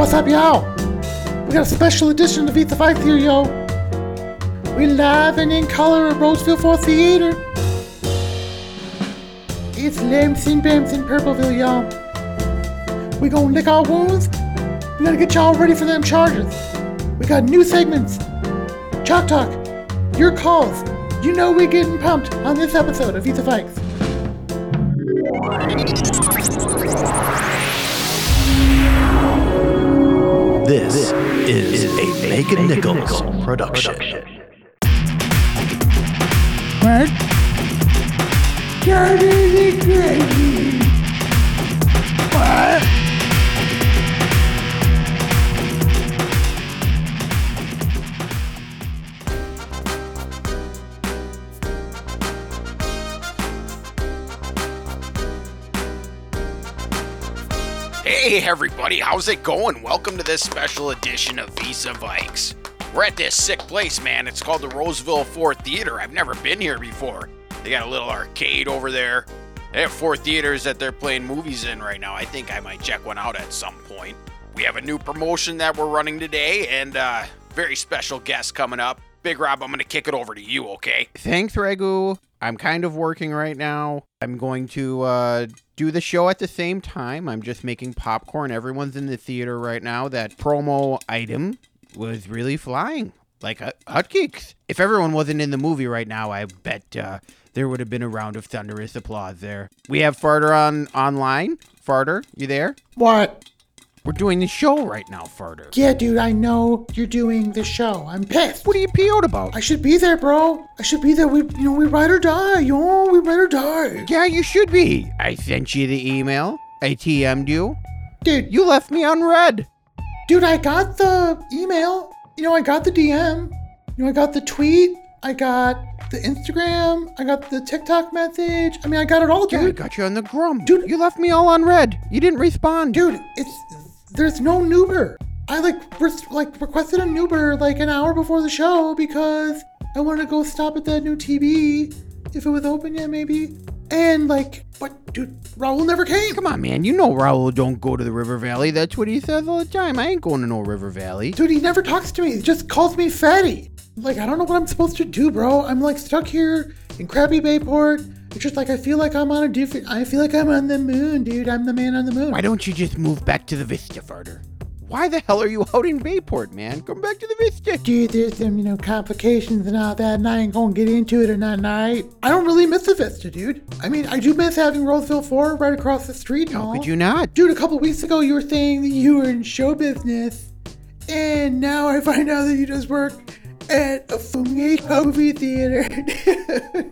What's up, y'all? We got a special edition of Eat the Fight here, yo. We live and in color at Roseville 4 Theater. It's Lamson Bams in Purpleville, y'all. We gonna lick our wounds. We gotta get y'all ready for them charges. We got new segments. Chalk Talk. Your calls. You know we getting pumped on this episode of Eat the Fights. Is, a Megan Nichols, production. What? Dirty crazy. What? Hey everybody, how's it going? Welcome to this special edition of Vis-à-Vikes. We're at this sick place, man. It's called the Roseville 4 Theater. I've never been here before. They got a little arcade over there. They have four theaters that they're playing movies in right now. I think I might check one out at some point. We have a new promotion that we're running today and uh very special guest coming up. Big Rob, I'm going to kick it over to you, okay? Thanks, Regu. I'm kind of working right now. I'm going to uh, do the show at the same time. I'm just making popcorn. Everyone's in the theater right now. That promo item was really flying like hot- hotcakes. If everyone wasn't in the movie right now, I bet uh, there would have been a round of thunderous applause there. We have Farter on online. Farter, you there? What? We're doing the show right now, Farter. Yeah, dude, I know you're doing the show. I'm pissed. What are you PO'd about? I should be there, bro. I should be there. We, you know, we ride or die, yo. We ride or die. Yeah, you should be. I sent you the email. I TM'd you. Dude, You left me unread. dude, I got the email. You know, I got the DM. You know, I got the tweet. I got the Instagram. I got the TikTok message. I mean, I got it all, dude. Yeah, I got you on the grum. Dude. you left me all unread. You didn't respond. Dude, it's there's no Nuber. I like res- like requested a Nuber like an hour before the show because I wanted to go stop at that new TB if it was open yet, maybe. And like, but dude, Raul never came. Come on, man. You know Raul don't go to the River Valley. That's what he says all the time. I ain't going to no River Valley. Dude, he never talks to me. He just calls me fatty. Like, I don't know what I'm supposed to do, bro. I'm like stuck here in crappy Bayport. It's just like I feel like I'm on a different. I feel like I'm on the moon, dude. I'm the man on the moon. Why don't you just move back to the Vista, Farter? Why the hell are you out in Bayport, man? Come back to the Vista. Dude, there's some, you know, complications and all that, and I ain't gonna get into it or not. I, I don't really miss the Vista, dude. I mean, I do miss having Roseville 4 right across the street How all. could you not? Dude, a couple weeks ago you were saying that you were in show business, and now I find out that you just work at a Fumgate movie theater.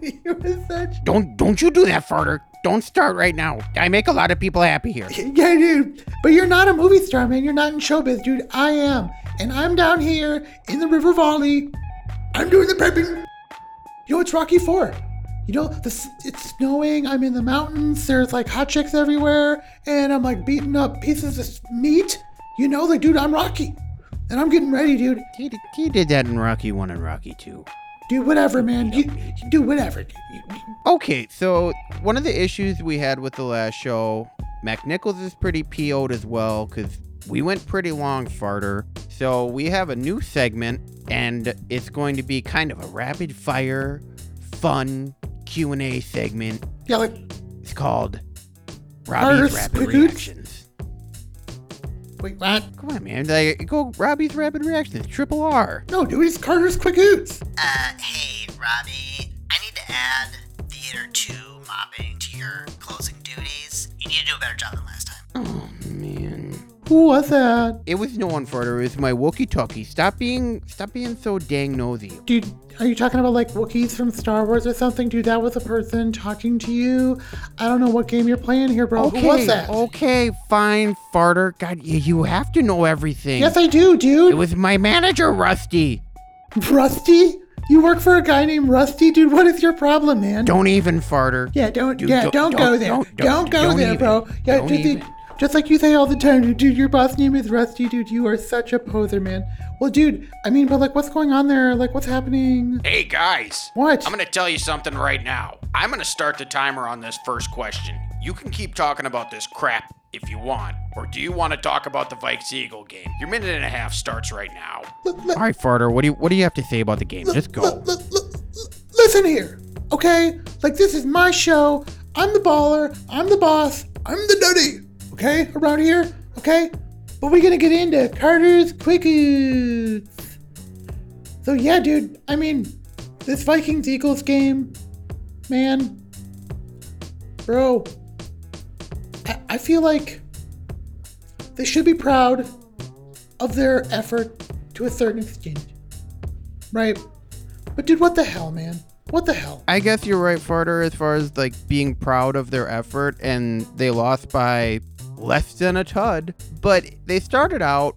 you were such. Don't don't you do that, Farter. Don't start right now. I make a lot of people happy here. Yeah, dude. But you're not a movie star, man. You're not in showbiz, dude. I am. And I'm down here in the River Valley. I'm doing the prepping. You know, it's Rocky 4. You know, the, it's snowing. I'm in the mountains. There's like hot chicks everywhere. And I'm like beating up pieces of meat. You know, like, dude, I'm Rocky. And I'm getting ready, dude. He, did- he did that in Rocky 1 and Rocky 2. Dude, whatever, man. You, you do whatever. dude. You- you- Okay, so one of the issues we had with the last show, Mac Nichols is pretty PO'd as well because we went pretty long, farter. So we have a new segment, and it's going to be kind of a rapid fire, fun Q and A segment. Yeah, like, It's called Robbie's Rapid Reactions. Wait, what? Come on, man! Like, go Robbie's Rapid Reactions, triple R. No, dude, it's Carter's Quick Hoots. Uh, hey, Robbie. I need to add Theater 2 mopping to your closing duties. You need to do a better job than last time. Oh man. Who was that? It was no one farter. It was my walkie-talkie. Stop being, stop being so dang nosy. Dude, are you talking about like Wookiees from Star Wars or something? Dude, that was a person talking to you. I don't know what game you're playing here, bro. Okay, Who was that? okay, fine, farter. God, you, you have to know everything. Yes, I do, dude. It was my manager, Rusty. Rusty? You work for a guy named Rusty? Dude, what is your problem, man? Don't even farter. yeah, don't, Dude, yeah, don't- don't, go don't- there. don't- Don't, go there, even. bro. Yeah, Don't even. Just like you say all the time, dude, dude, your boss name is Rusty, dude. You are such a poser, man. Well, dude, I mean, but like, what's going on there? Like, what's happening? Hey guys. What? I'm gonna tell you something right now. I'm gonna start the timer on this first question. You can keep talking about this crap if you want. Or do you want to talk about the Vikes Eagle game? Your minute and a half starts right now. L- l- All right, Farter, what do you what do you have to say about the game? Just go. listen here, okay? Like this is my show. I'm the baller. I'm the boss. I'm the nutty. Okay, around here. Okay, but we're gonna get into Carter's Quickies. So yeah, dude. I mean, this Vikings Eagles game, man, bro. I, I feel like they should be proud of their effort to a certain extent, right? But dude, what the hell, man? What the hell? I guess you're right, Farter, as far as like being proud of their effort, and they lost by less than a tud. But they started out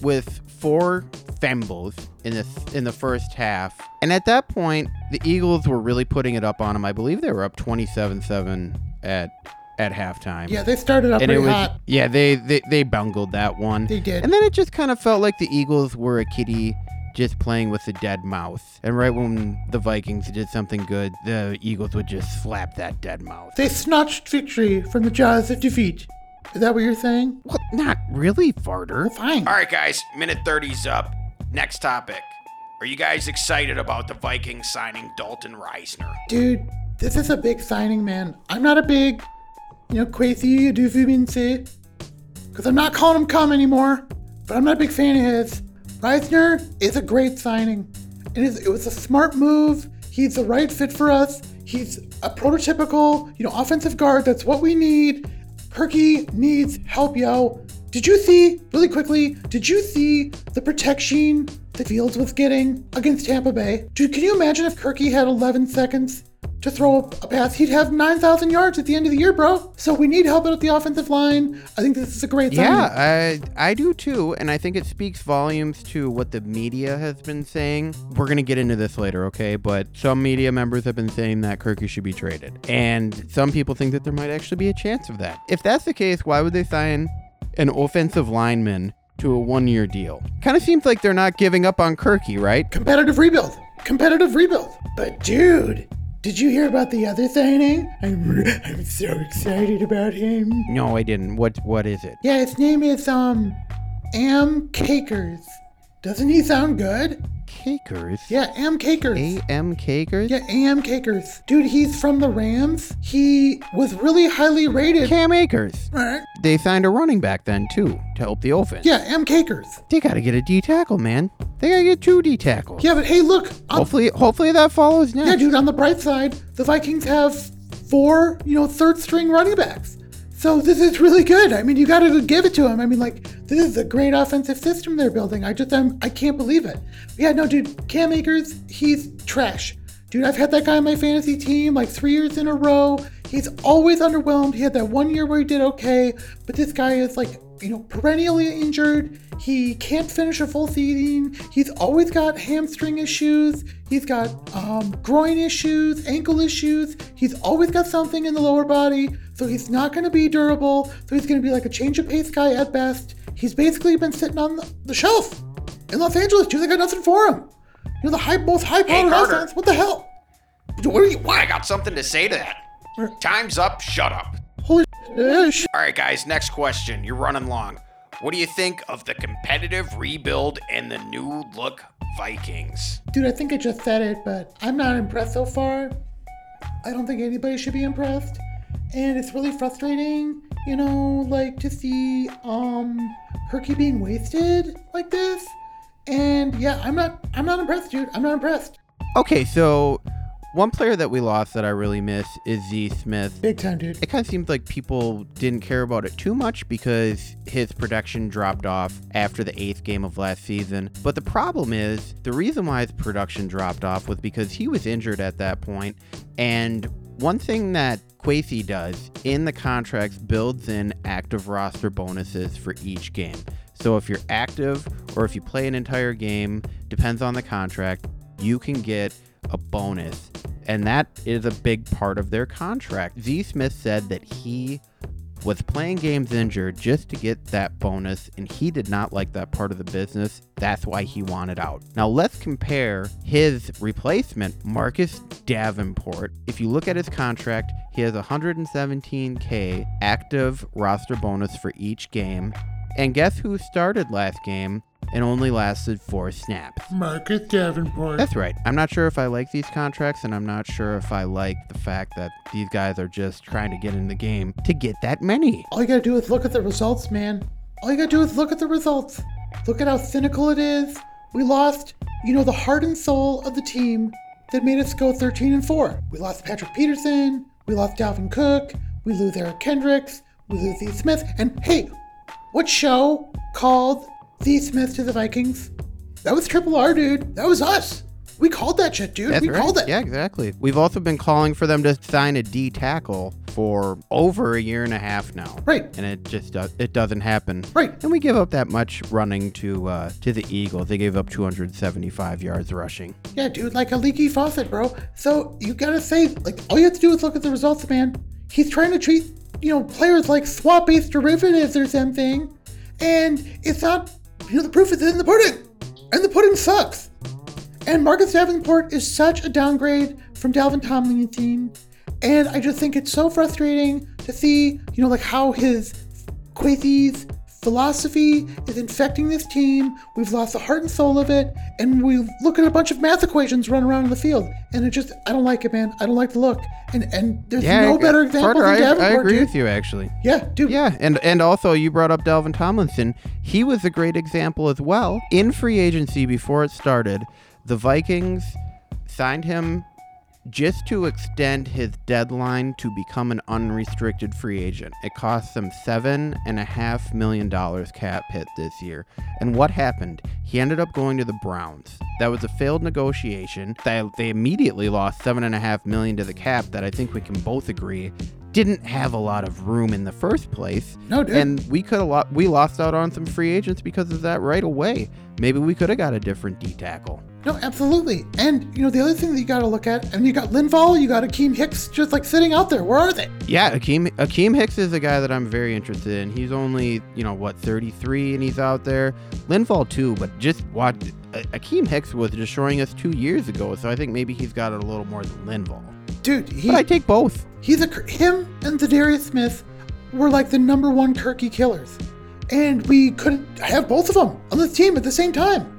with four fumbles in the in the first half, and at that point, the Eagles were really putting it up on them. I believe they were up 27-7 at at halftime. Yeah, they started up and it was hot. yeah they, they they bungled that one. They did. And then it just kind of felt like the Eagles were a kitty just playing with a dead mouse. And right when the Vikings did something good, the Eagles would just slap that dead mouse. They snatched victory from the jaws of defeat. Is that what you're saying? Well, not really, Farter. Fine. All right, guys, minute 30's up. Next topic. Are you guys excited about the Vikings signing Dalton Risner? Dude, this is a big signing, man. I'm not a big, you know, Kwesi Adofo-Mensah, because I'm not calling him cum anymore, but I'm not a big fan of his. Risner is a great signing. It, is, it was a smart move. He's the right fit for us. He's a prototypical, you know, offensive guard. That's what we need. Kirky needs help, yo. Did you see, really quickly, did you see the protection that Fields was getting against Tampa Bay? Dude, can you imagine if Kirky had 11 seconds to throw a pass? He'd have 9,000 yards at the end of the year, bro. So we need help out at the offensive line. I think this is a great signing. Yeah, I I do too, and I think it speaks volumes to what the media has been saying. We're gonna get into this later, okay? But some media members have been saying that Kirky should be traded, and some people think that there might actually be a chance of that. If that's the case, why would they sign an offensive lineman to a one-year deal? Kind of seems like they're not giving up on Kirky, right? Competitive rebuild. Competitive rebuild. But dude, did you hear about the other signing? I'm, I'm so excited about him. No, I didn't. What what is it? Yeah, his name is um Am Cakers. Doesn't he sound good? Cakers. Yeah, Am Cakers. A.M. Cakers. yeah, Am Cakers. Dude, he's from the Rams. He was really highly rated. Cam Akers. Right. They signed a running back then too to help the offense. Yeah, Am Cakers. They gotta get a D tackle, man. They gotta get two D tackles. Yeah, but hey, look. on- Hopefully, hopefully that follows next. yeah, dude, on the bright side, the Vikings have four, you know, third string running backs. So this is really good. I mean, you got to give it to him. I mean, like this is a great offensive system they're building. I just, I'm, I can't believe it. Yeah, no, dude, Cam Akers, he's trash. Dude, I've had that guy on my fantasy team like three years in a row. He's always underwhelmed. He had that one year where he did okay, but this guy is like, you know, perennially injured. He can't finish a full season. He's always got hamstring issues. He's got um, groin issues, ankle issues. He's always got something in the lower body. So he's not going to be durable. So he's going to be like a change of pace guy at best. He's basically been sitting on the, shelf in Los Angeles, dude. They got nothing for him. You know, the high, most high powered Carter. offense. What the hell? What are you? Why? I got something to say to that. Time's up. Shut up. Holy sh- All right, guys, next question. You're running long. What do you think of the competitive rebuild and the new look Vikings? Dude, I think I just said it, but I'm not impressed so far. I don't think anybody should be impressed. And it's really frustrating, you know, like to see um Kirky being wasted like this. And yeah, I'm not I'm not impressed, dude. I'm not impressed. Okay, so one player that we lost that I really miss is Z Smith. Big time, dude. It kind of seems like people didn't care about it too much because his production dropped off after the eighth game of last season. But the problem is, the reason why his production dropped off was because he was injured at that point. And one thing that Kwesi does in the contracts builds in active roster bonuses for each game. So if you're active or if you play an entire game, depends on the contract, you can get a bonus. And that is a big part of their contract. Z Smith said that he was playing games injured just to get that bonus, and he did not like that part of the business. That's why he wanted out. Now let's compare his replacement, Marcus Davenport. If you look at his contract, he has 117k active roster bonus for each game. And guess who started last game and only lasted four snaps? Marcus Davenport. That's right. I'm not sure if I like these contracts, and I'm not sure if I like the fact that these guys are just trying to get in the game to get that many. All you gotta do is look at the results, man. All you gotta do is look at the results. Look at how cynical it is. We lost, you know, the heart and soul of the team that made us go 13 and 4. We lost Patrick Peterson. We lost Dalvin Cook. We lose Eric Kendricks. We lose Z Smith. And hey, what show called Z Smith to the Vikings? That was Triple R, dude. That was us. We called that shit, dude. That's we right. called it. Yeah, exactly. We've also been calling for them to sign a D tackle for over a year and a half now. Right. And it just does, it doesn't happen. Right. And we give up that much running to uh, to the Eagles. They gave up 275 yards rushing. Yeah, dude, like a leaky faucet, bro. So you gotta say, like, all you have to do is look at the results, man. He's trying to treat, you know, players like swap-based derivatives or something, and it's not. You know, the proof is in the pudding, and the pudding sucks. And Marcus Davenport is such a downgrade from Dalvin Tomlinson, and I just think it's so frustrating to see, you know, like how his Quaithy's philosophy is infecting this team. We've lost the heart and soul of it, and we look at a bunch of math equations run around in the field, and it just I don't like it, man. I don't like the look, and and there's no I- better example Carter, than I, Davenport, I agree dude. with you actually. Yeah, dude. Yeah, and and also you brought up Dalvin Tomlinson. He was a great example as well. In free agency before it started, the Vikings signed him just to extend his deadline to become an unrestricted free agent. It cost them seven and a half million dollars cap hit this year. And what happened? He ended up going to the Browns. That was a failed negotiation. They, they immediately lost 7.5 million to the cap that I think we can both agree didn't have a lot of room in the first place. No, dude. And we could have lo- we lost out on some free agents because of that right away. Maybe we could have got a different D tackle. No, absolutely. And you know the other thing that you got to look at, and you got Linval, you got Akiem Hicks, just like sitting out there. Where are they? Yeah, Akiem Akiem Hicks is a guy that I'm very interested in. He's only you know what 33 and he's out there. Linval too, but just watch. A- Akiem Hicks was destroying us two years ago, so I think maybe he's got it a little more than Linval. Dude, he, But I take both. he's a him and the Darius Smith were like the number one Kirky killers, and we couldn't have both of them on the team at the same time.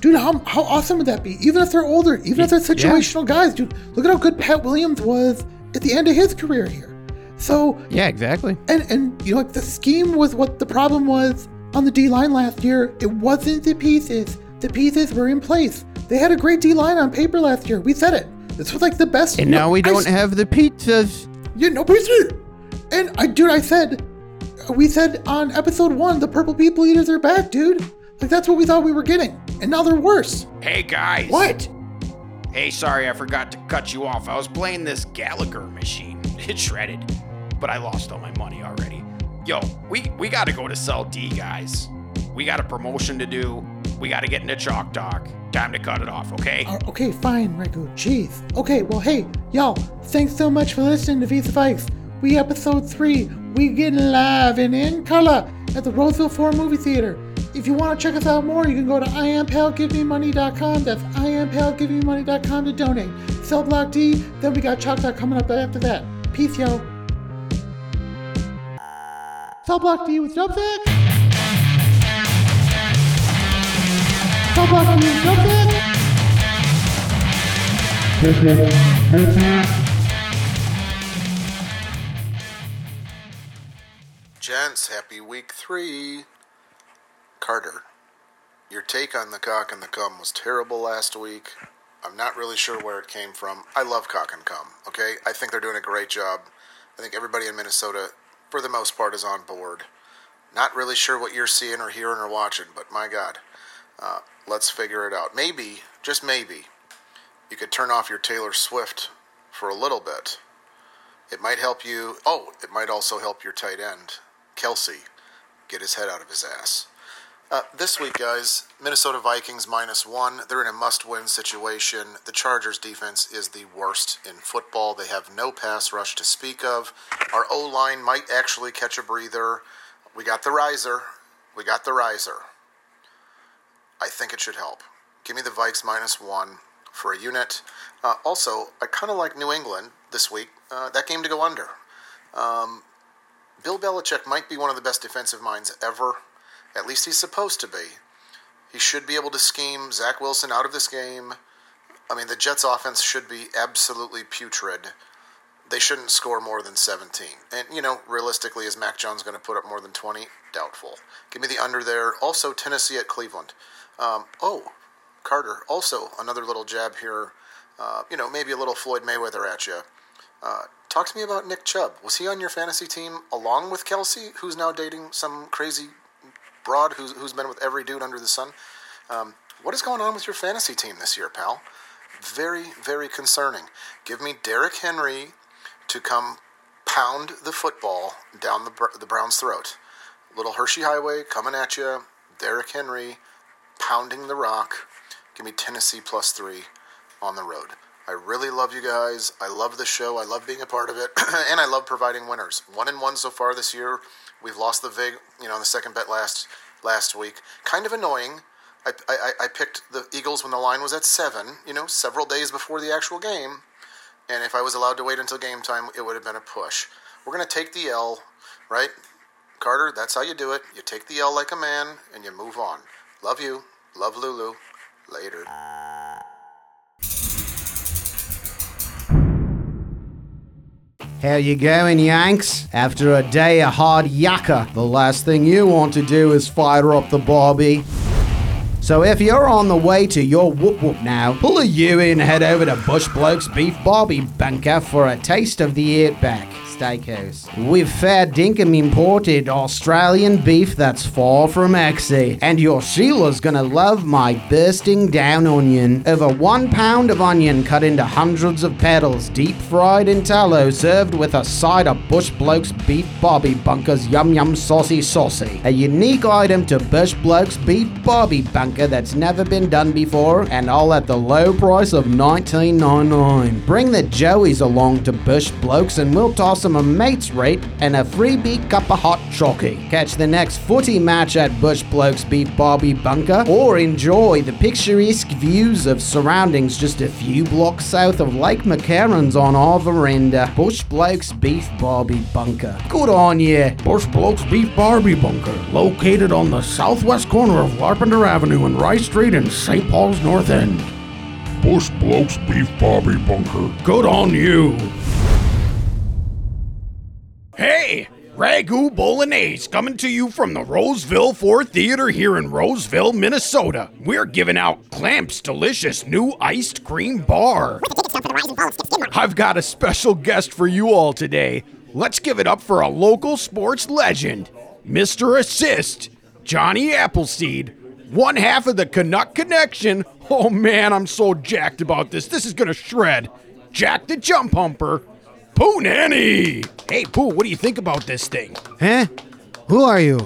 Dude, how, how awesome would that be? Even if they're older, even if they're situational guys, dude. Look at how good Pat Williams was at the end of his career here. So Yeah, exactly. and and you know like the scheme was what the problem was on the D line last year. It wasn't the pieces. The pieces were in place. They had a great D line on paper last year. We said it. This was like the best. And you now we don't s- have the pizzas. Yeah, no pieces. And I, dude, I said, we said on episode one, the purple people eaters are back, dude. Like that's what we thought we were getting, and now they're worse. Hey guys. What? Hey, sorry, I forgot to cut you off. I was playing this Galaga machine. It shredded, but I lost all my money already. Yo, we we gotta go to Cell D, guys. We got a promotion to do. We gotta get into Chalk Talk. Time to cut it off, okay? Uh, okay, fine, Regu. Jeez. Okay, well, hey, y'all, thanks so much for listening to Vis-à-Vikes. We episode three. We get live and in color at the Roseville 4 movie theater. If you want to check us out more, you can go to iampalgivememoney.com. That's iampalgivememoney.com to donate. Cell Block D, then we got Talk coming up after that. Peace, yo. Cell Block D with Dubsack. Cell Block D with Dubsack. Gents, happy week three. Carter, your take on the cock and the cum was terrible last week. I'm not really sure where it came from. I love cock and cum, okay? I think they're doing a great job. I think everybody in Minnesota, for the most part, is on board. Not really sure what you're seeing or hearing or watching, but my God, uh, let's figure it out. Maybe, just maybe, you could turn off your Taylor Swift for a little bit. It might help you. Oh, it might also help your tight end, Kelce, get his head out of his ass. Uh, this week, guys, Minnesota Vikings minus one. They're in a must win situation. The Chargers defense is the worst in football. They have no pass rush to speak of. Our O line might actually catch a breather. We got the riser. We got the riser. I think it should help. Give me the Vikes minus one for a unit. Uh, also, I kind of like New England this week. Uh, that game to go under. Um, Bill Belichick might be one of the best defensive minds ever. At least he's supposed to be. He should be able to scheme Zach Wilson out of this game. I mean, the Jets' offense should be absolutely putrid. They shouldn't score more than 17. And, you know, realistically, is Mac Jones going to put up more than 20? Doubtful. Give me the under there. Also, Tennessee at Cleveland. Um, oh, Carter. Also, another little jab here. Uh, you know, maybe a little Floyd Mayweather at you. Uh, talk to me about Nick Chubb. Was he on your fantasy team along with Kelce, who's now dating some crazy broad who's, who's been with every dude under the sun? Um, what is going on with your fantasy team this year, pal? Very, very concerning. Give me Derrick Henry to come pound the football down the, the Browns' throat. Little Hershey Highway coming at you. Derrick Henry pounding the rock. Give me Tennessee plus three on the road. I really love you guys. I love the show. I love being a part of it, and I love providing winners. One and one so far this year. We've lost the vig, you know, in the second bet last last week. Kind of annoying. I, I, I picked the Eagles when the line was at seven. You know, several days before the actual game, and if I was allowed to wait until game time, it would have been a push. We're gonna take the L, right, Carter? That's how you do it. You take the L like a man, and you move on. Love you. Love Lulu. Later. How you going, Yanks? After a day of hard yakka, the last thing you want to do is fire up the Barbie. So if you're on the way to your whoop whoop now, pull a U in, head over to Bush Blokes Beef Barbie Bunker for a taste of the Outback Steakhouse. We've fair dinkum imported Australian beef that's far from exy, and your Sheila's gonna love my bursting down onion. Over one pound of onion cut into hundreds of petals, deep fried in tallow, served with a side of Bush Blokes Beef Bobby Bunker's yum yum saucy saucy. A unique item to Bush Blokes Beef Bobby Bunker that's never been done before, and all at the low price of $19.99. Bring the Joeys along to Bush Blokes and we'll toss them a mate's rate and a freebie cup of hot chalky. Catch the next footy match at Bush Blokes Beef Barbie Bunker or enjoy the picturesque views of surroundings just a few blocks south of Lake McCarrons on our veranda. Bush Blokes Beef Barbie Bunker. Good on ya. Bush Blokes Beef Barbie Bunker, located on the southwest corner of Larpenteur Avenue and Rice Street in St. Paul's North End. Bush Blokes Beef Barbie Bunker. Good on you. Hey, Ragu Bolognese coming to you from the Roseville 4 Theater here in Roseville, Minnesota. We're giving out Clamp's delicious new iced cream bar. I've got a special guest for you all today. Let's give it up for a local sports legend, Mr. Assist, Johnny Appleseed, one half of the Canuck Connection. Oh man, I'm so jacked about this. This is gonna shred. Jack the Jump Humper, Pooh Nanny. Hey Pooh, what do you think about this thing? Huh? Who are you?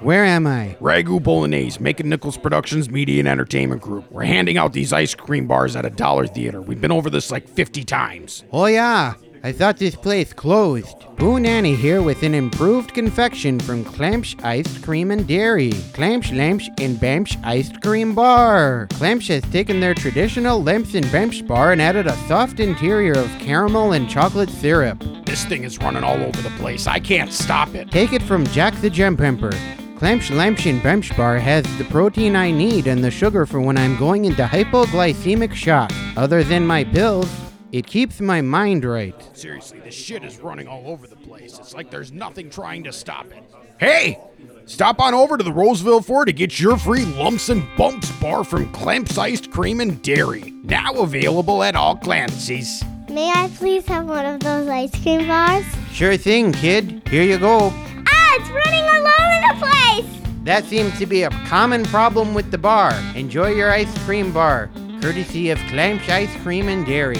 Where am I? Ragu Bolognese, Making Nichols Productions Media and Entertainment Group. We're handing out these ice cream bars at a dollar theater. We've been over this like 50 times. Oh yeah, I thought this place closed. Boo Nanny here with an improved confection from Clamsh Ice Cream and Dairy. Clamsh Lamsh and Bamsh Ice Cream Bar. Clamsh has taken their traditional Lamps and Bamsh bar and added a soft interior of caramel and chocolate syrup. This thing is running all over the place. I can't stop it. Take it from Jack the Gem Pimper. Clamsh Lamsh and Bamsh Bar has the protein I need and the sugar for when I'm going into hypoglycemic shock. Other than my pills, it keeps my mind right. Seriously, this shit is running all over the place. It's like there's nothing trying to stop it. Hey! Stop on over to the Roseville 4 to get your free lumps and bumps bar from Clamps Iced Cream and Dairy. Now available at all Clancy's. May I please have one of those ice cream bars? Sure thing, kid. Here you go. Ah, it's running all over the place! That seems to be a common problem with the bar. Enjoy your ice cream bar, courtesy of Clamps Ice Cream and Dairy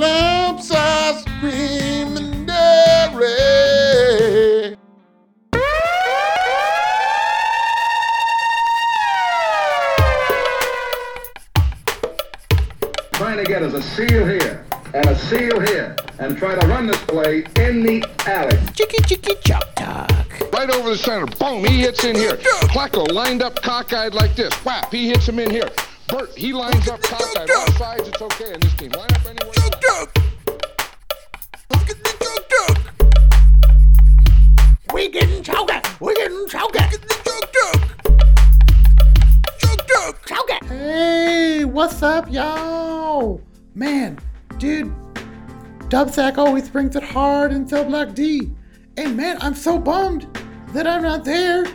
clamps screaming dairy. Trying to get us a seal here and a seal here and try to run this play in the alley. Chicky chicky chop talk. Right over the center. Boom, he hits in here. Clacko lined up cockeyed like this. Whap, he hits him in here. Bert, he lines up cockeyed. All sides, it's okay in this team. Line up anywhere you like. We getting choker. We getting choker. Hey, what's up, y'all? Man, dude, Dubsack always brings it hard until Black D. And man, I'm so bummed that I'm not there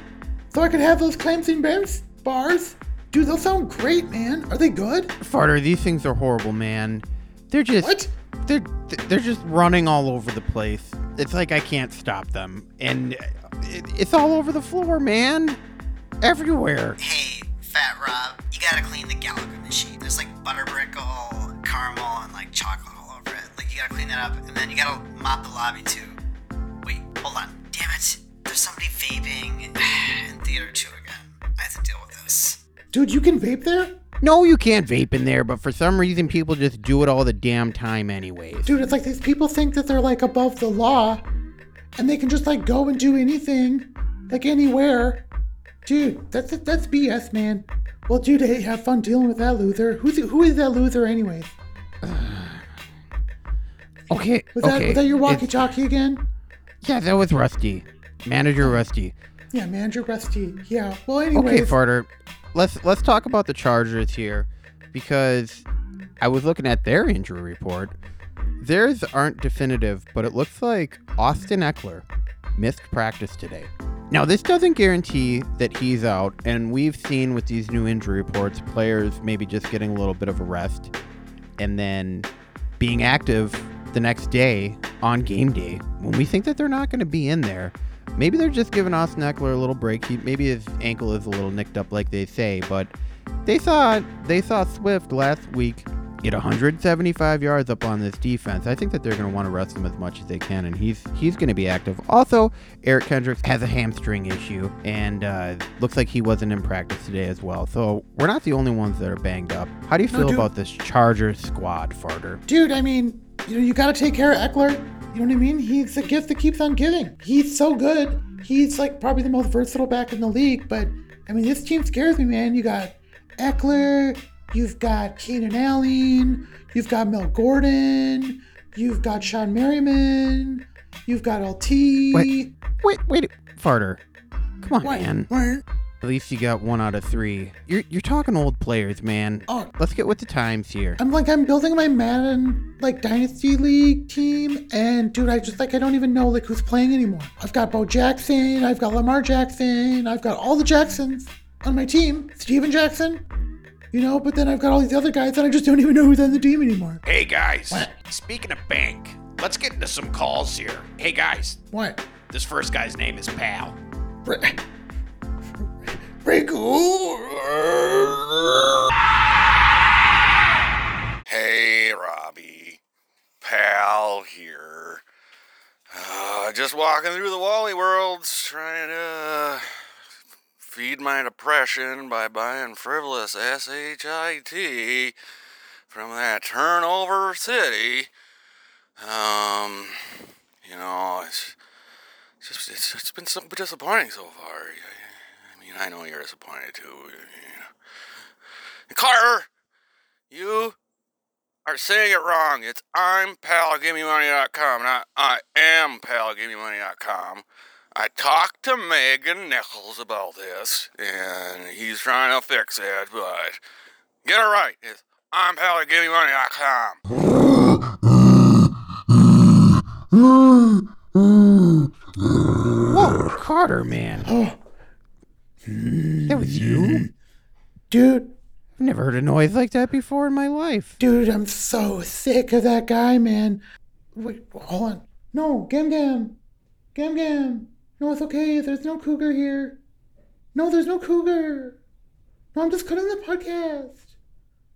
so I could have those Clemson Bears bars. Dude, those sound great, man. Are they good? Farter, these things are horrible, man. They're just What? they're they're just running all over the place. It's like I can't stop them, and it's all over the floor, man. Everywhere. Hey, Fat Rob, you gotta clean the Galaga machine. There's like butter butterbrickle, caramel, and like chocolate all over it. Like you gotta clean that up, and then you gotta mop the lobby too. Wait, hold on. Damn it. There's somebody vaping in theater two again. I have to deal with this. Dude, you can vape there? No, you can't vape in there, but for some reason people just do it all the damn time anyways. Dude, it's like these people think that they're like above the law and they can just like go and do anything, like anywhere. Dude, that's that's BS, man. Well, dude, hey, have fun dealing with that loser. Who's who is that loser, anyways? Okay, Was that okay. was that your walkie-talkie again? Yeah, that was Rusty. Manager Rusty. Yeah, manager Rusty. Yeah. Well, anyway. Okay, Farter. Let's let's talk about the Chargers here because I was looking at their injury report. Theirs aren't definitive, but it looks like Austin Ekeler missed practice today. Now, this doesn't guarantee that he's out, and we've seen with these new injury reports players maybe just getting a little bit of a rest and then being active the next day on game day when we think that they're not going to be in there. Maybe they're just giving Austin Ekeler a little break. He, maybe his ankle is a little nicked up, like they say. But they saw they saw Swift last week get 175 yards up on this defense. I think that they're going to want to rest him as much as they can, and he's he's going to be active. Also, Eric Kendricks has a hamstring issue, and uh, looks like he wasn't in practice today as well. So we're not the only ones that are banged up. How do you feel dude. about this Chargers squad, Farter? dude, I mean, you know, you got to take care of Ekeler. You know what I mean? He's a gift that keeps on giving. He's so good. He's like probably the most versatile back in the league. But I mean, this team scares me, man. You got Ekeler. You've got Keenan Allen. You've got Mel Gordon. You've got Shawne Merriman. You've got LT. Wait, wait, wait, Farter. Come on, What? man. What? At least you got one out of three. You're you're talking old players, man. Oh. Let's get with the times here. I'm like I'm building my Madden like Dynasty League team, and dude, I just like I don't even know like who's playing anymore. I've got Bo Jackson, I've got Lamar Jackson, I've got all the Jacksons on my team. Steven Jackson, you know, but then I've got all these other guys, and I just don't even know who's on the team anymore. Hey guys, what? speaking of bank, let's get into some calls here. Hey guys, What? this first guy's name is Pal. Hey Robbie, Pal here. Uh, just walking through the Wally worlds, trying to feed my depression by buying frivolous SHIT from that turnover city. Um, you know, it's just it's, it's been so disappointing so far. I know you're disappointed too. You. Carter, you are saying it wrong. It's I'm palgivememoney.com, not I am palgivememoney.com. I talked to Megan Nichols about this, and he's trying to fix it, but get it right. It's I'm palgivememoney.com. Whoa, Carter, man. Oh. that was you? Dude, I've never heard a noise like that before in my life. dude, I'm so sick of that guy, man. Wait, hold on. No, Gam Gam, Gam Gam. No, it's okay. There's no cougar here. No, there's no cougar. No, I'm just cutting the podcast.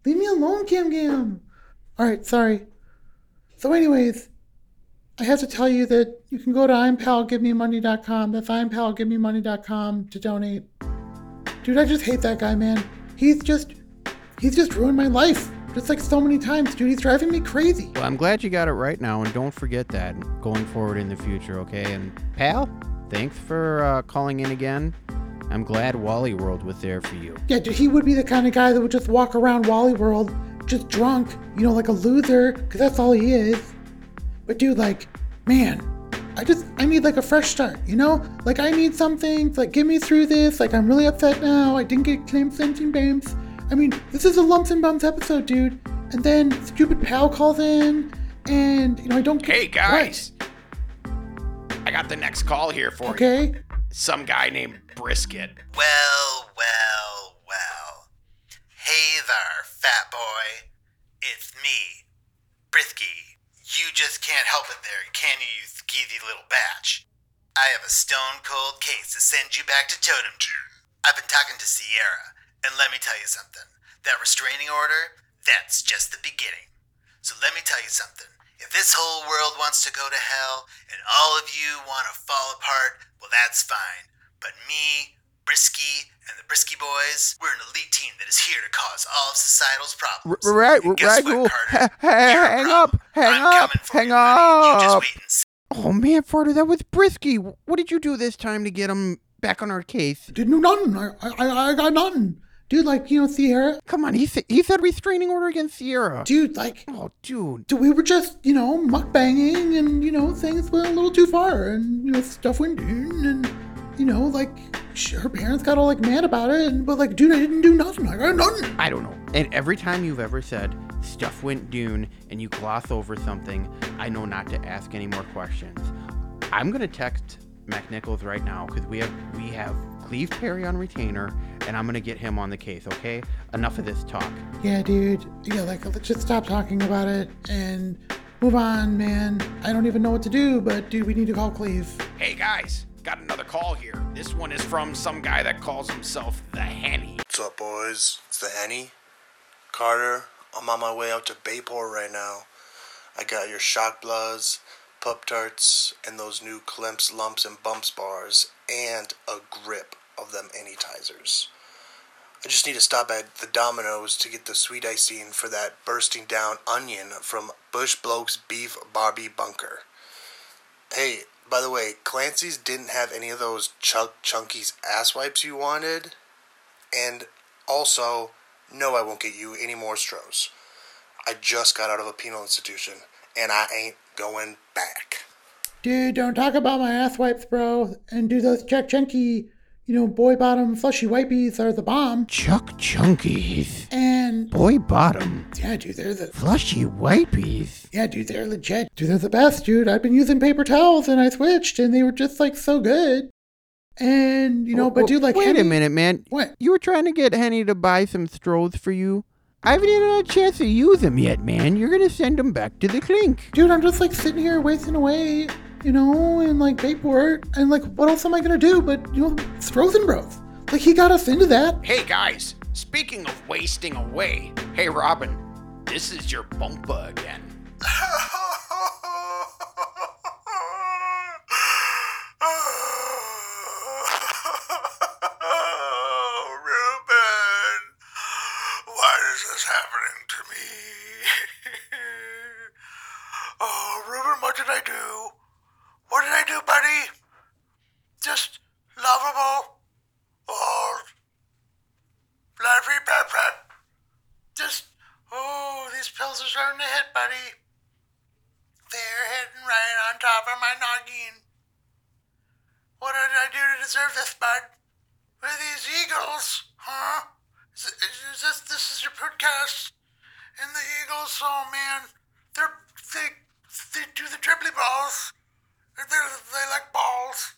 Leave me alone, Gam Gam. All right, sorry. So, anyways, I have to tell you that you can go to I'mPalGiveMeMoney.com. That's I'mPalGiveMeMoney.com to donate. Dude, I just hate that guy, man. He's just, he's just ruined my life. Just like so many times, dude. He's driving me crazy. Well, I'm glad you got it right now, and don't forget that going forward in the future, okay? And pal, thanks for uh, calling in again. I'm glad Wally World was there for you. Yeah, dude, he would be the kind of guy that would just walk around Wally World just drunk, you know, like a loser, because that's all he is. But dude, like, man, I just, I need like a fresh start, you know? Like, I need something to like get me through this. Like, I'm really upset now. I didn't get claimed sentient bumps. I mean, this is a lumps and bumps episode, dude. And then stupid pal calls in, and, you know, I don't Hey, guys. I got the next call here for What? you. Okay? Some guy named Brisket. Well, well, well. Hey there, fat boy. It's me, Brisky. You just can't help it there, can you, you skeezy little batch? I have a stone cold case to send you back to Totem Tree. I've been talking to Sierra, and let me tell you something. That restraining order, that's just the beginning. So let me tell you something. If this whole world wants to go to hell and all of you want to fall apart, well, that's fine. But me, Brisky, and the Brisky Boys, we're an elite team that is here to cause all of societal's problems. Right, And guess right, what, Carter? hang up, hang up, hang up. Oh man, Farter, that was Brisky. What did you do this time to get him back on our case? Didn't do nothing. I, I, I got nothing. Dude, like, you know, Sierra. Come on, he said he said restraining order against Sierra. Dude, like, oh, dude. Dude, we were just, you know, mukbanging and, you know, things went a little too far and, you know, stuff went down and, you know, like, her parents got all, like, mad about it. And, but, like, dude, I didn't do nothing. I got nothing. I don't know. And every time you've ever said stuff went dune and you gloss over something, I know not to ask any more questions. I'm gonna text McNichols right now because we have we have Cleve Perry on retainer, and I'm gonna get him on the case. Okay? Enough of this talk. Yeah, dude. Yeah, like, let's just stop talking about it and move on, man. I don't even know what to do, but, dude, we need to call Cleve. Hey, guys. Got another call here. This one is from some guy that calls himself the Henny. What's up, boys? It's the Henny. Carter, I'm on my way out to Bayport right now. I got your Shock Bloods, Pup Tarts, and those new Clemps Lumps and Bumps bars, and a grip of them Anytizers. I just need to stop at the Domino's to get the sweet icing for that bursting down onion from Bush Blokes Beef Barbie Bunker. Hey, by the way, Clancy's didn't have any of those Chuck Chunky's ass wipes you wanted. And also, no, I won't get you any more Strohs. I just got out of a penal institution, and I ain't going back. Dude, don't talk about my ass wipes, bro. And do those Chuck Chunky, you know, boy bottom flushy wipies are the bomb. Chuck Chunkies. And Boy bottom. yeah, dude, they're the Flushy wipies. yeah, dude, they're legit. Dude, they're the best, dude. I've been using paper towels and I switched, and they were just like so good. And you know, but oh, dude, like, wait Henny- a minute, man. What? You were trying to get Henny to buy some Strohs for you. I haven't even had a chance to use them yet, man. You're gonna send them back to the clink. dude, I'm just like sitting here wasting away, you know, and like Bayport, and like, what else am I gonna do? But you know, Frozen Bros. Like, he got us into that. Hey, guys. Speaking of wasting away, hey, Robin. This is your bumpa again. Oh, oh, lovable? Or pep? Just, oh, these pills are starting to hit, buddy. They're hitting right on top of my noggin. What did I do to deserve this, bud? What are these eagles? Huh? Is, is this this is your podcast? And the eagles, oh man, they're they they do the dribbly balls. They they like balls.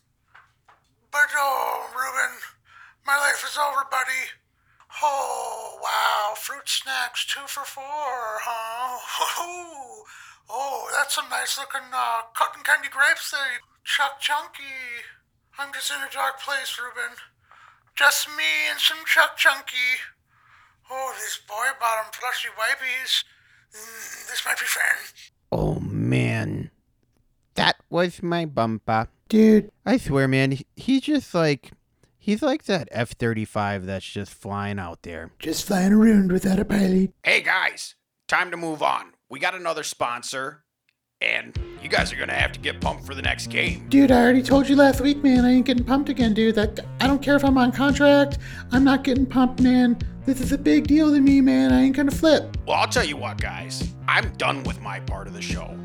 But oh, Ruben, my life is over, buddy. Oh wow, fruit snacks two for four, huh? Oh, oh, that's some nice looking uh, cotton candy grapes there, you Chuck Chunky. I'm just in a dark place, Ruben. Just me and some Chuck Chunky. Oh, these boy bottom plushy wipies. Mm, this might be fun. Oh man, that was my bumper, dude. I swear, man, he- he's just like he's like that F thirty five that's just flying out there. Just flying around without a pilot. Hey, guys. time to move on. We got another sponsor, and you guys are gonna have to get pumped for the next game. Dude, I already told you last week, man. I ain't getting pumped again, dude. That I don't care if I'm on contract. I'm not getting pumped, man. This is a big deal to me, man. I ain't gonna flip. Well, I'll tell you what, guys. I'm done with my part of the show.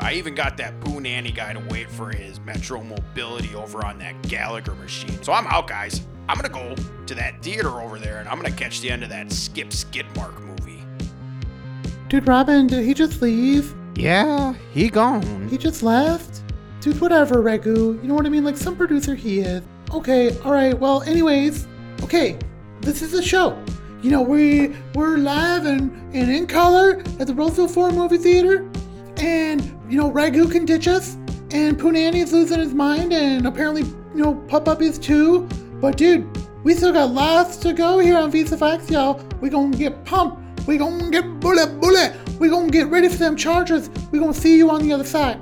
I even got that Boo Nanny guy to wait for his Metro Mobility over on that Galaga machine. So I'm out, guys. I'm gonna go to that theater over there and I'm gonna catch the end of that Skip Skidmark movie. Dude, Robin, did he just leave? Yeah, he gone. He just left? Dude, whatever, Regu. You know what I mean? Like some producer he is. Okay, alright, well, anyways, okay, this is a show. You know, we we're live and, and in color at the Roseville Four Movie Theater. And, you know, Ragu can ditch us, and Punani is losing his mind, and apparently, you know, Pup Up is too. But dude, we still got lots to go here on Visa Facts, y'all. We gonna get pumped. We gonna get bullet bullet. We gonna get ready for them chargers. We gonna see you on the other side.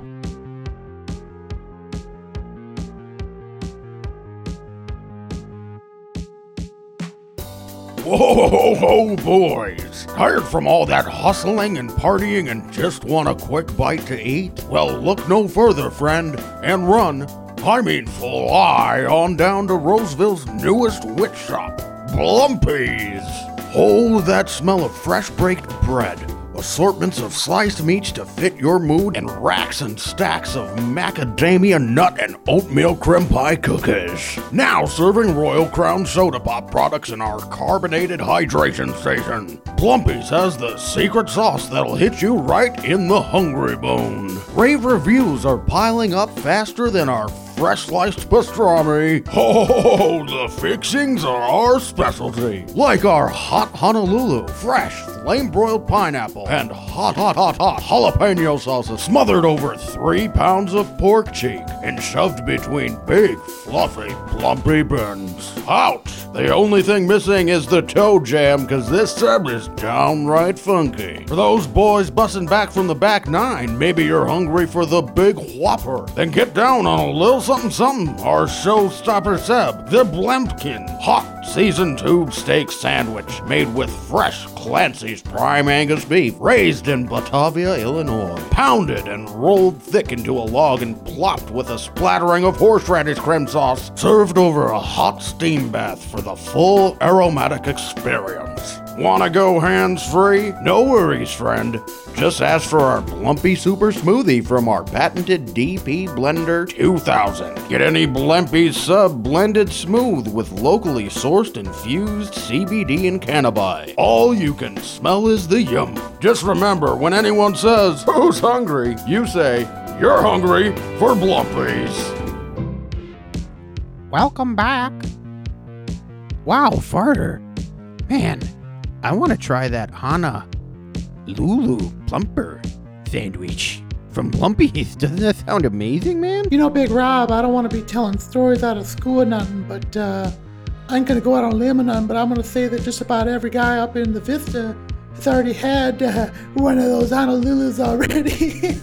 Whoa, ho, ho, boys. Tired from all that hustling and partying and just want a quick bite to eat? Well, look no further, friend, and run. I mean, fly on down to Roseville's newest witch shop, Blumpy's. Oh, that smell of fresh baked bread. Assortments of sliced meats to fit your mood, and racks and stacks of macadamia nut and oatmeal creme pie cookies. Now serving Royal Crown Soda Pop products in our carbonated hydration station. Plumpy's has the secret sauce that'll hit you right in the hungry bone. Rave reviews are piling up faster than our fresh sliced pastrami. Oh, the fixings are our specialty. Like our hot Honolulu, fresh flame broiled pineapple, and hot, hot, hot, hot jalapeno sauces smothered over three pounds of pork cheek and shoved between big, fluffy, plumpy buns. Ouch! The only thing missing is the toe jam, because this sub is downright funky. For those boys busting back from the back nine, maybe you're hungry for the big whopper. Then get down on a little something something, our showstopper sub, the Blempkin Hot Seasoned Tube Steak Sandwich, made with fresh Clancy's Prime Angus beef, raised in Batavia, Illinois, pounded and rolled thick into a log and plopped with a splattering of horseradish creme sauce, served over a hot steam bath for the full aromatic experience. Wanna go hands free? No worries, friend. Just ask for our Blumpy Super Smoothie from our patented DP Blender 2000. Get any Blumpy sub blended smooth with locally sourced infused CBD and cannabis. All you can smell is the yum. Just remember, when anyone says, Who's hungry? you say, You're hungry for Blumpy's. Welcome back. Wow, farter. Man, I want to try that Hana Lulu Plumper sandwich from Plumpy's. Doesn't that sound amazing, man? You know, Big Rob, I don't want to be telling stories out of school or nothing, but uh, I ain't gonna go out on a limb or nothing, but I'm gonna say that just about every guy up in the Vista has already had uh, one of those Honolulus already.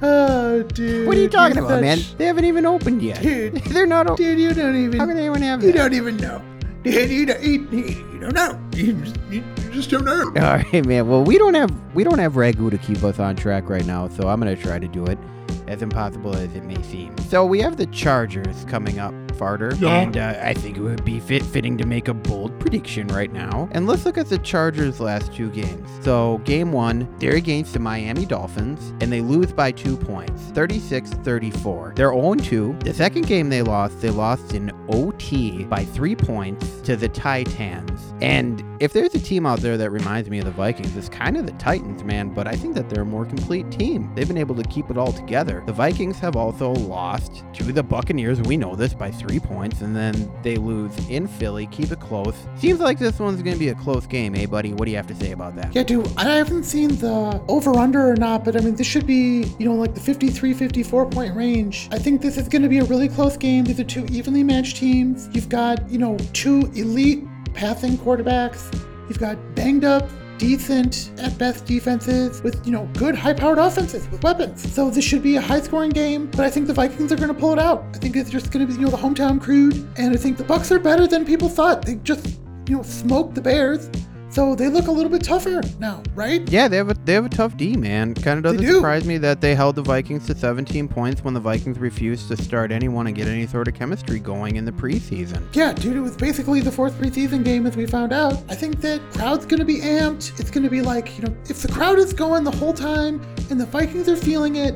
oh, dude. What are you talking about, man? They haven't even opened yet. Dude, They're not open. dude, you don't even. How can anyone have You that? don't even know. You don't know. You just, you just don't know. All right, man. Well, we don't have we don't have Ragu to keep us on track right now, so I'm gonna try to do it, as impossible as it may seem. So we have the Chargers coming up, Farter, Yeah. and uh, I think it would be fit fitting to make a bold prediction right now. And let's look at the Chargers' last two games. So game one, they're against the Miami Dolphins, and they lose by two points, 36-34. They're 0-2. The second game they lost, they lost in OT by three points to the Titans. And if there's a team out there that reminds me of the Vikings, it's kind of the Titans, man, but I think that they're a more complete team. They've been able to keep it all together. The Vikings have also lost to the Buccaneers, we know this, by three points, and then they lose in Philly, keep it close. Seems like this one's going to be a close game, eh, buddy? What do you have to say about that? Yeah, dude, I haven't seen the over under or not, but I mean, this should be, you know, like the 53 54 point range. I think this is going to be a really close game. These are two evenly matched teams. You've got, you know, two elite passing quarterbacks. You've got banged up, decent at best defenses with, you know, good high powered offenses with weapons. So this should be a high scoring game, but I think the Vikings are going to pull it out. I think it's just going to be, you know, the hometown crude. And I think the Bucks are better than people thought. They just, you know, smoked the Bears. So they look a little bit tougher now, right? Yeah, they have a they have a tough D, man. Kind of doesn't do. surprise me that they held the Vikings to 17 points when the Vikings refused to start anyone and get any sort of chemistry going in the preseason. Yeah, dude, it was basically the fourth preseason game as we found out. I think that crowd's gonna be amped. It's gonna be like, you know, if the crowd is going the whole time and the Vikings are feeling it,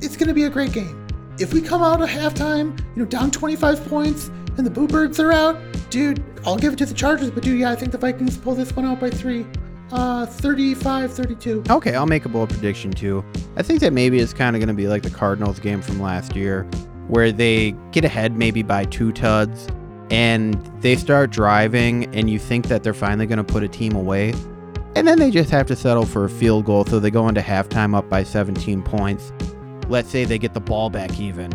it's gonna be a great game. If we come out at halftime, you know, down 25 points and the Boo Birds are out, dude, I'll give it to the Chargers, but dude, yeah, I think the Vikings pull this one out by three. Uh, 35 32. Okay, I'll make a bold prediction too. I think that maybe it's kind of going to be like the Cardinals game from last year, where they get ahead maybe by two tuds and they start driving, and you think that they're finally going to put a team away. And then they just have to settle for a field goal, so they go into halftime up by 17 points. Let's say they get the ball back even,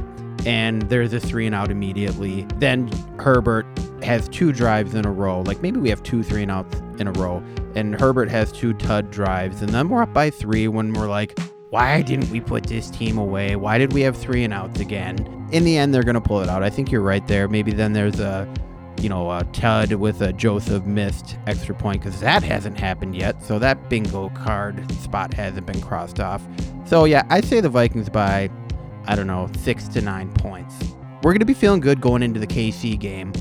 and there's a three and out immediately. Then Herbert has two drives in a row. Like maybe we have two three and outs in a row, and Herbert has two tud drives, and then we're up by three when we're like, why didn't we put this team away? Why did we have three and outs again? In the end, they're gonna pull it out. I think you're right there. Maybe then there's a, you know, a tud with a Joseph missed extra point because that hasn't happened yet. So that bingo card spot hasn't been crossed off. So yeah, I'd say the Vikings by, I don't know, six to nine points. We're gonna be feeling good going into the KC game.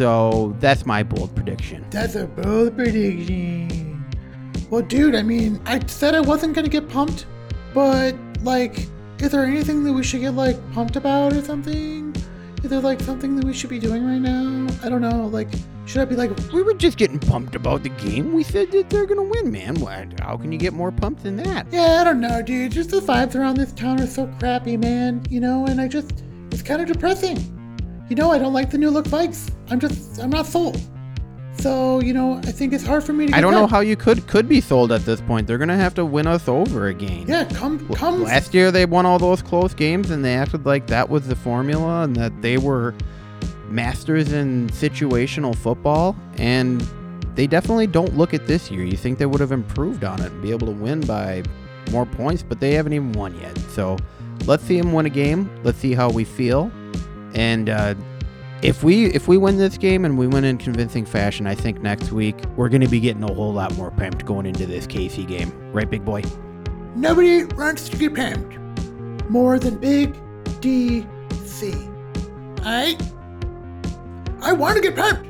So that's my bold prediction. That's a bold prediction. Well, dude, I mean, I said I wasn't gonna get pumped, but like, is there anything that we should get like pumped about or something? Is there like something that we should be doing right now? I don't know. Like, should I be like, We were just getting pumped about the game. We said that they're gonna win, man. What? How can you get more pumped than that? yeah, I don't know, dude. Just the vibes around this town are so crappy, man. You know, and I just, it's kind of depressing. You know, I don't like the new look bikes. I'm just, I'm not sold. So, you know, I think it's hard for me to. Get I don't know how you could could be sold at this point. They're gonna have to win us over again. Yeah, come, come. Last year they won all those close games and they acted like that was the formula and that they were masters in situational football and they definitely don't look at this year. You think they would have improved on it and be able to win by more points, but they haven't even won yet. So let's see them win a game. Let's see how we feel. And uh, if we if we win this game and we win in convincing fashion, I think next week we're going to be getting a whole lot more pumped going into this KC game, right, big boy? Nobody wants to get pumped more than Big DC. Alright? I want to get pumped.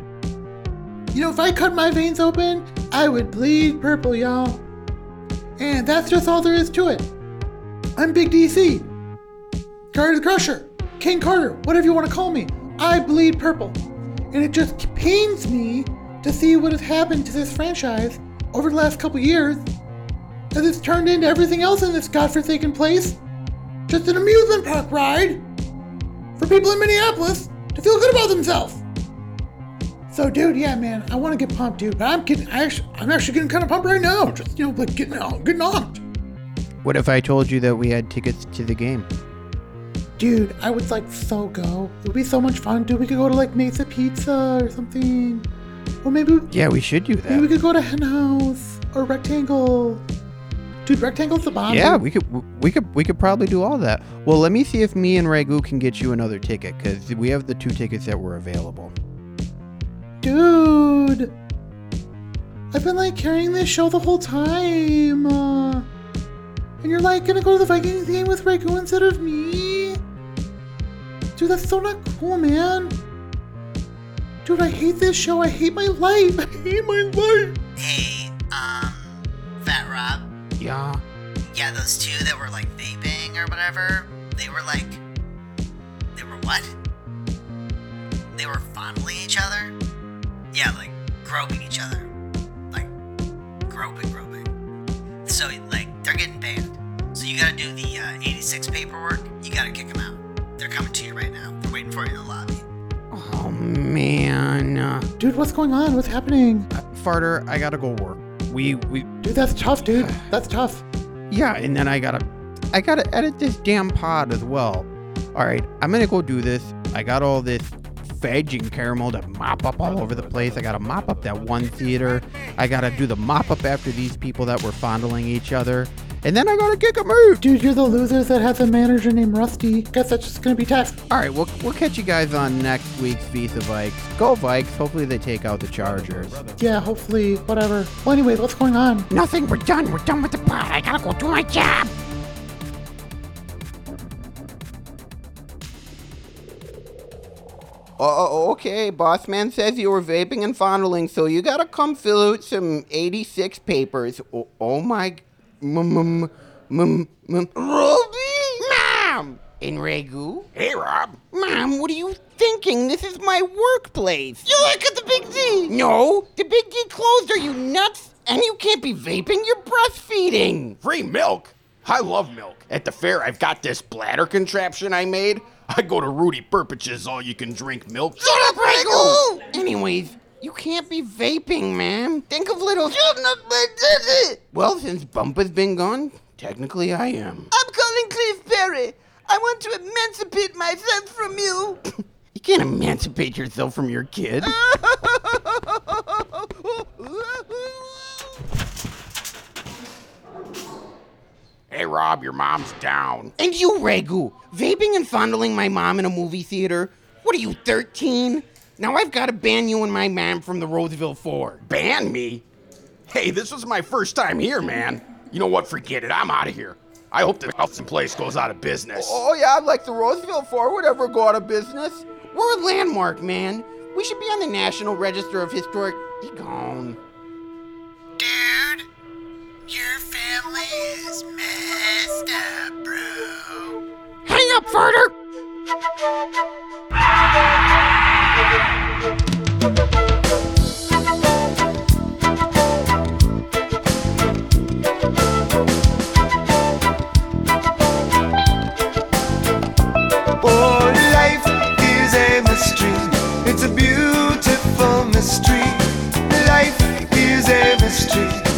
You know, if I cut my veins open, I would bleed purple, y'all. And that's just all there is to it. I'm Big DC. Carter the Crusher. King Carter, whatever you want to call me. I bleed purple. And it just pains me to see what has happened to this franchise over the last couple years as it's turned into everything else in this godforsaken place. Just an amusement park ride for people in Minneapolis to feel good about themselves. So, dude, yeah, man, I want to get pumped, dude. But I'm getting, I actually, I'm actually getting kind of pumped right now. Just you know, like getting getting on. What if I told you that we had tickets to the game? Dude, I would like so go. It would be so much fun, dude. We could go to like Mesa Pizza or something, or maybe Yeah, we should do that. maybe we could go to Hen House or Rectangle. Dude, Rectangle's the bomb. Yeah, we could we could we could probably do all that. Well, let me see if me and Ragu can get you another ticket because we have the two tickets that were available. Dude, I've been like carrying this show the whole time. Uh, and you're like gonna go to the Vikings game with Ragu instead of me? Dude, that's so not cool, man. Dude, I hate this show. I hate my life. I hate my life. Hey, um, Fat Rob. Yeah. Yeah, those two that were like vaping or whatever, they were like. They were what? They were fondling each other? Yeah, like groping each other. Like, groping, groping. So, like, they're getting banned. So, you gotta do the uh, 86 paperwork. You gotta kick them out. They're coming to you right now. They're waiting for you in the lobby. Oh man. Uh, Dude, what's going on? What's happening? Farter, I gotta go work. We we Dude, that's tough, dude. That's tough. yeah, and then I gotta I gotta edit this damn pod as well. All right, I'm gonna go do this. I got all this veg and caramel to mop up all over the place. I gotta mop up that one theater. I gotta do the mop up after these people that were fondling each other. And then I gotta kick a move. Dude, you're the losers that have a manager named Rusty. Guess that's just gonna be tough. All right, we'll, we'll catch you guys on next week's Vis-à-Vikes. Go Vikes. Hopefully they take out the Chargers. Yeah, hopefully, whatever. Well, anyway, what's going on? Nothing. We're done. We're done with the pod. I gotta go do my job. Oh, okay. Boss man says you were vaping and fondling, so you gotta come fill out some 86 papers. Oh, oh my. Roby? Mom! In Regu? Hey, Rob. Mom, what are you thinking? This is my workplace. You work at the Big D? No, the Big D closed. Are you nuts? And you can't be vaping. You're breastfeeding. Free milk? I love milk. At the fair, I've got this bladder contraption I made. I go to Rudy Burpich's all you can drink milk. Shut up, Regu! Anyways, you can't be vaping, ma'am. Think of little. Well, since Bump has been gone, technically I am. I'm calling Cliff Perry. I want to emancipate myself from you. You can't emancipate yourself from your kid. Hey, Rob, your mom's down. And you, Regu, vaping and fondling my mom in a movie theater? What are you, 13? Now I've got to ban you and my mom from the Roseville Four. Ban me? Hey, this was my first time here, man. You know what? Forget it. I'm out of here. I hope the Elson place goes out of business. Oh, oh, yeah, I'd like the Roseville Four would ever go out of business. We're a landmark, man. We should be on the National Register of Historic. Be gone. Dude, your family is messed up, bro. Hang up, farter. It's a beautiful mystery. Life is a mystery.